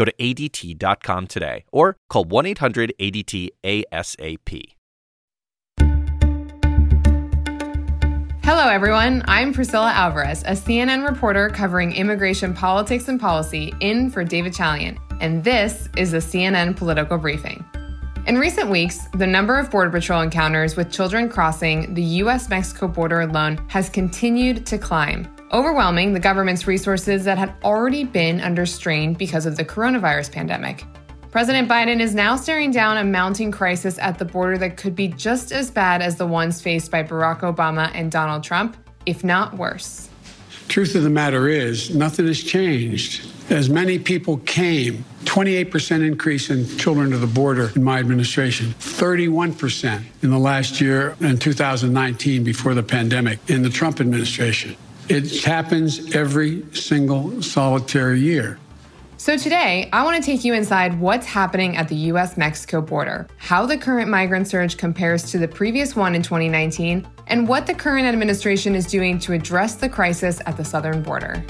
Go to ADT.com today or call 1 800 ADT ASAP. Hello, everyone. I'm Priscilla Alvarez, a CNN reporter covering immigration politics and policy, in for David Chalian, and this is the CNN Political Briefing. In recent weeks, the number of Border Patrol encounters with children crossing the US Mexico border alone has continued to climb, overwhelming the government's resources that had already been under strain because of the coronavirus pandemic. President Biden is now staring down a mounting crisis at the border that could be just as bad as the ones faced by Barack Obama and Donald Trump, if not worse. Truth of the matter is, nothing has changed. As many people came, 28% increase in children to the border in my administration, 31% in the last year in 2019 before the pandemic in the Trump administration. It happens every single solitary year. So, today, I want to take you inside what's happening at the US Mexico border, how the current migrant surge compares to the previous one in 2019, and what the current administration is doing to address the crisis at the southern border.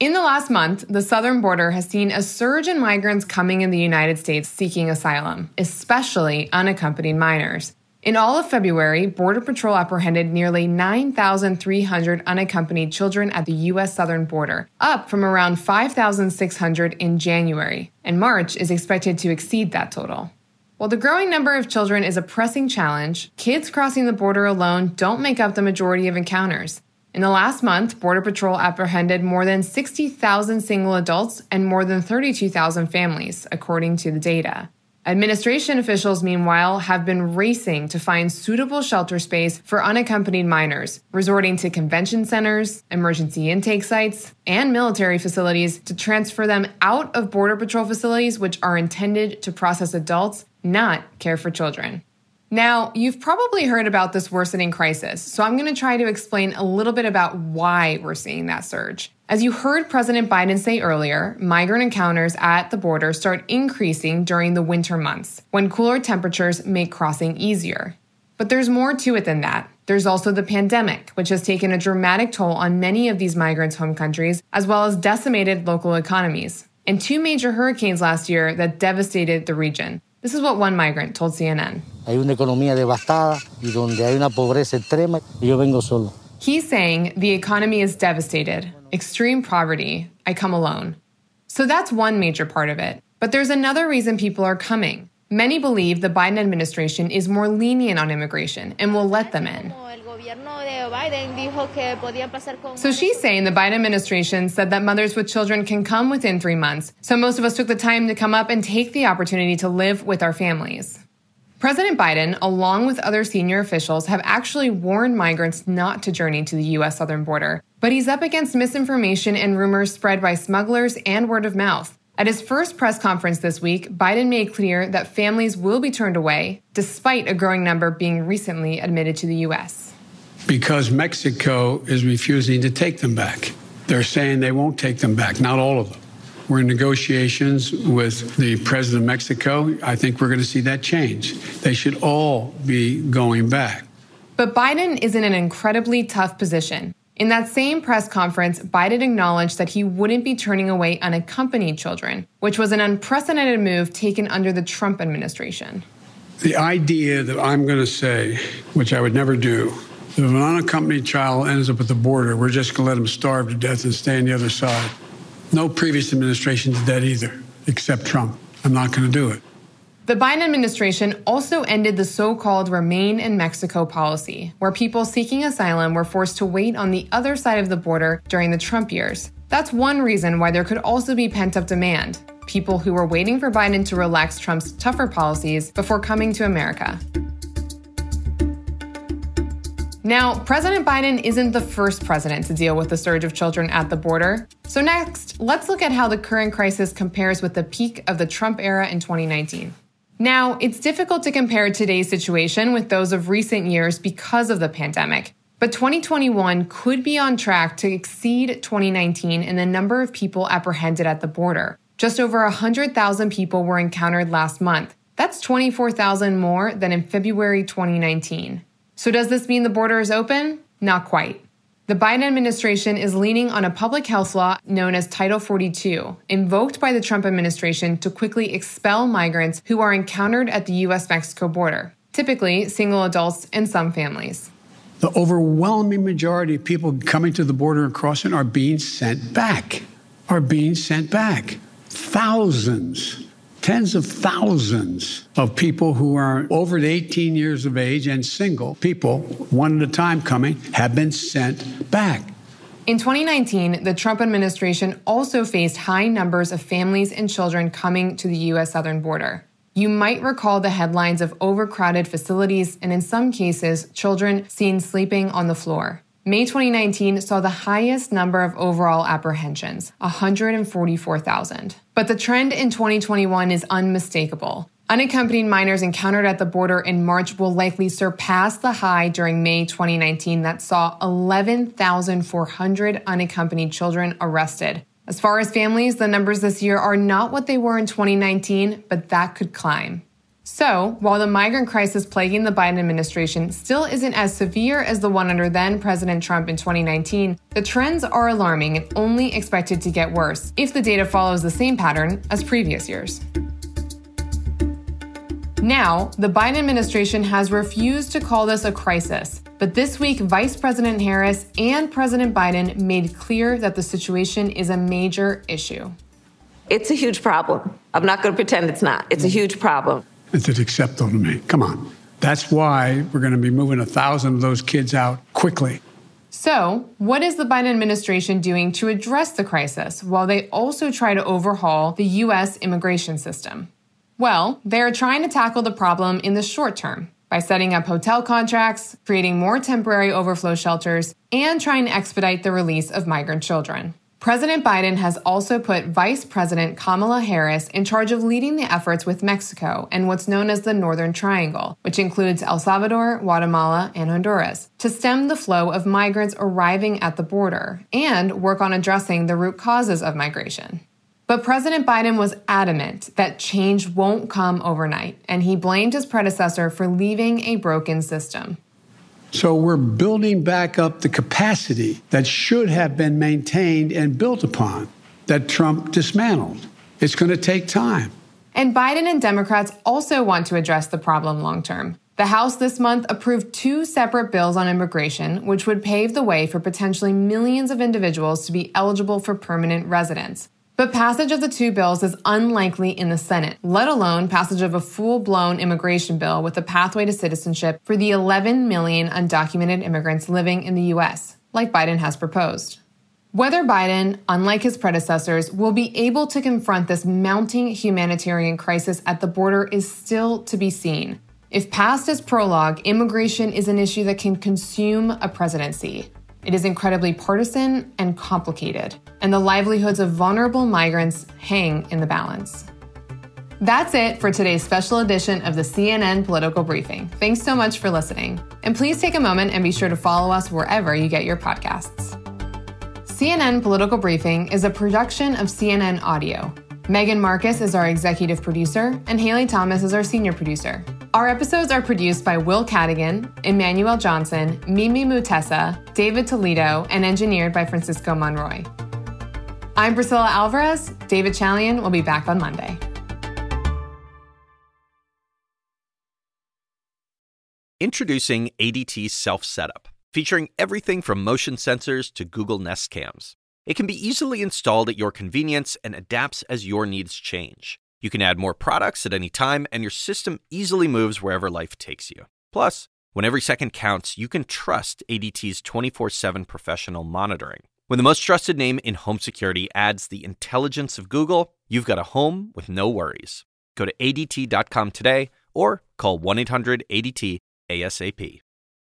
In the last month, the southern border has seen a surge in migrants coming in the United States seeking asylum, especially unaccompanied minors. In all of February, Border Patrol apprehended nearly 9,300 unaccompanied children at the U.S. southern border, up from around 5,600 in January, and March is expected to exceed that total. While the growing number of children is a pressing challenge, kids crossing the border alone don't make up the majority of encounters. In the last month, Border Patrol apprehended more than 60,000 single adults and more than 32,000 families, according to the data. Administration officials, meanwhile, have been racing to find suitable shelter space for unaccompanied minors, resorting to convention centers, emergency intake sites, and military facilities to transfer them out of Border Patrol facilities which are intended to process adults, not care for children. Now, you've probably heard about this worsening crisis, so I'm going to try to explain a little bit about why we're seeing that surge. As you heard President Biden say earlier, migrant encounters at the border start increasing during the winter months, when cooler temperatures make crossing easier. But there's more to it than that. There's also the pandemic, which has taken a dramatic toll on many of these migrants' home countries, as well as decimated local economies. And two major hurricanes last year that devastated the region. This is what one migrant told CNN. Hay una economía devastada y donde hay una pobreza extrema, yo vengo solo. He's saying the economy is devastated, extreme poverty, I come alone. So that's one major part of it. But there's another reason people are coming. Many believe the Biden administration is more lenient on immigration and will let them in. So she's saying the Biden administration said that mothers with children can come within three months. So most of us took the time to come up and take the opportunity to live with our families. President Biden, along with other senior officials, have actually warned migrants not to journey to the U.S. southern border. But he's up against misinformation and rumors spread by smugglers and word of mouth. At his first press conference this week, Biden made clear that families will be turned away, despite a growing number being recently admitted to the U.S because Mexico is refusing to take them back. They're saying they won't take them back, not all of them. We're in negotiations with the president of Mexico. I think we're going to see that change. They should all be going back. But Biden is in an incredibly tough position. In that same press conference, Biden acknowledged that he wouldn't be turning away unaccompanied children, which was an unprecedented move taken under the Trump administration. The idea that I'm going to say, which I would never do, that if an unaccompanied child ends up at the border, we're just going to let them starve to death and stay on the other side. No previous administration did that either, except Trump. I'm not going to do it. The Biden administration also ended the so called Remain in Mexico policy, where people seeking asylum were forced to wait on the other side of the border during the Trump years. That's one reason why there could also be pent up demand people who were waiting for Biden to relax Trump's tougher policies before coming to America. Now, President Biden isn't the first president to deal with the surge of children at the border. So, next, let's look at how the current crisis compares with the peak of the Trump era in 2019. Now, it's difficult to compare today's situation with those of recent years because of the pandemic, but 2021 could be on track to exceed 2019 in the number of people apprehended at the border. Just over 100,000 people were encountered last month. That's 24,000 more than in February 2019. So, does this mean the border is open? Not quite. The Biden administration is leaning on a public health law known as Title 42, invoked by the Trump administration to quickly expel migrants who are encountered at the U.S. Mexico border, typically single adults and some families. The overwhelming majority of people coming to the border and crossing are being sent back, are being sent back. Thousands tens of thousands of people who are over 18 years of age and single people, one at a time coming, have been sent back. In 2019, the Trump administration also faced high numbers of families and children coming to the U.S. southern border. You might recall the headlines of overcrowded facilities and, in some cases, children seen sleeping on the floor. May 2019 saw the highest number of overall apprehensions, 144,000. But the trend in 2021 is unmistakable. Unaccompanied minors encountered at the border in March will likely surpass the high during May 2019 that saw 11,400 unaccompanied children arrested. As far as families, the numbers this year are not what they were in 2019, but that could climb. So, while the migrant crisis plaguing the Biden administration still isn't as severe as the one under then President Trump in 2019, the trends are alarming and only expected to get worse if the data follows the same pattern as previous years. Now, the Biden administration has refused to call this a crisis, but this week, Vice President Harris and President Biden made clear that the situation is a major issue. It's a huge problem. I'm not going to pretend it's not. It's a huge problem. It's acceptable to me. Come on. That's why we're going to be moving a thousand of those kids out quickly. So, what is the Biden administration doing to address the crisis while they also try to overhaul the U.S. immigration system? Well, they are trying to tackle the problem in the short term by setting up hotel contracts, creating more temporary overflow shelters, and trying to expedite the release of migrant children. President Biden has also put Vice President Kamala Harris in charge of leading the efforts with Mexico and what's known as the Northern Triangle, which includes El Salvador, Guatemala, and Honduras, to stem the flow of migrants arriving at the border and work on addressing the root causes of migration. But President Biden was adamant that change won't come overnight, and he blamed his predecessor for leaving a broken system. So we're building back up the capacity that should have been maintained and built upon that Trump dismantled. It's going to take time. And Biden and Democrats also want to address the problem long term. The House this month approved two separate bills on immigration, which would pave the way for potentially millions of individuals to be eligible for permanent residence. But passage of the two bills is unlikely in the Senate, let alone passage of a full blown immigration bill with a pathway to citizenship for the 11 million undocumented immigrants living in the U.S., like Biden has proposed. Whether Biden, unlike his predecessors, will be able to confront this mounting humanitarian crisis at the border is still to be seen. If past as prologue, immigration is an issue that can consume a presidency. It is incredibly partisan and complicated, and the livelihoods of vulnerable migrants hang in the balance. That's it for today's special edition of the CNN Political Briefing. Thanks so much for listening. And please take a moment and be sure to follow us wherever you get your podcasts. CNN Political Briefing is a production of CNN Audio. Megan Marcus is our executive producer, and Haley Thomas is our senior producer. Our episodes are produced by Will Cadigan, Emmanuel Johnson, Mimi Mutessa, David Toledo, and engineered by Francisco Monroy. I'm Priscilla Alvarez. David Chalian will be back on Monday. Introducing ADT Self Setup, featuring everything from motion sensors to Google Nest cams. It can be easily installed at your convenience and adapts as your needs change. You can add more products at any time, and your system easily moves wherever life takes you. Plus, when every second counts, you can trust ADT's 24 7 professional monitoring. When the most trusted name in home security adds the intelligence of Google, you've got a home with no worries. Go to ADT.com today or call 1 800 ADT ASAP.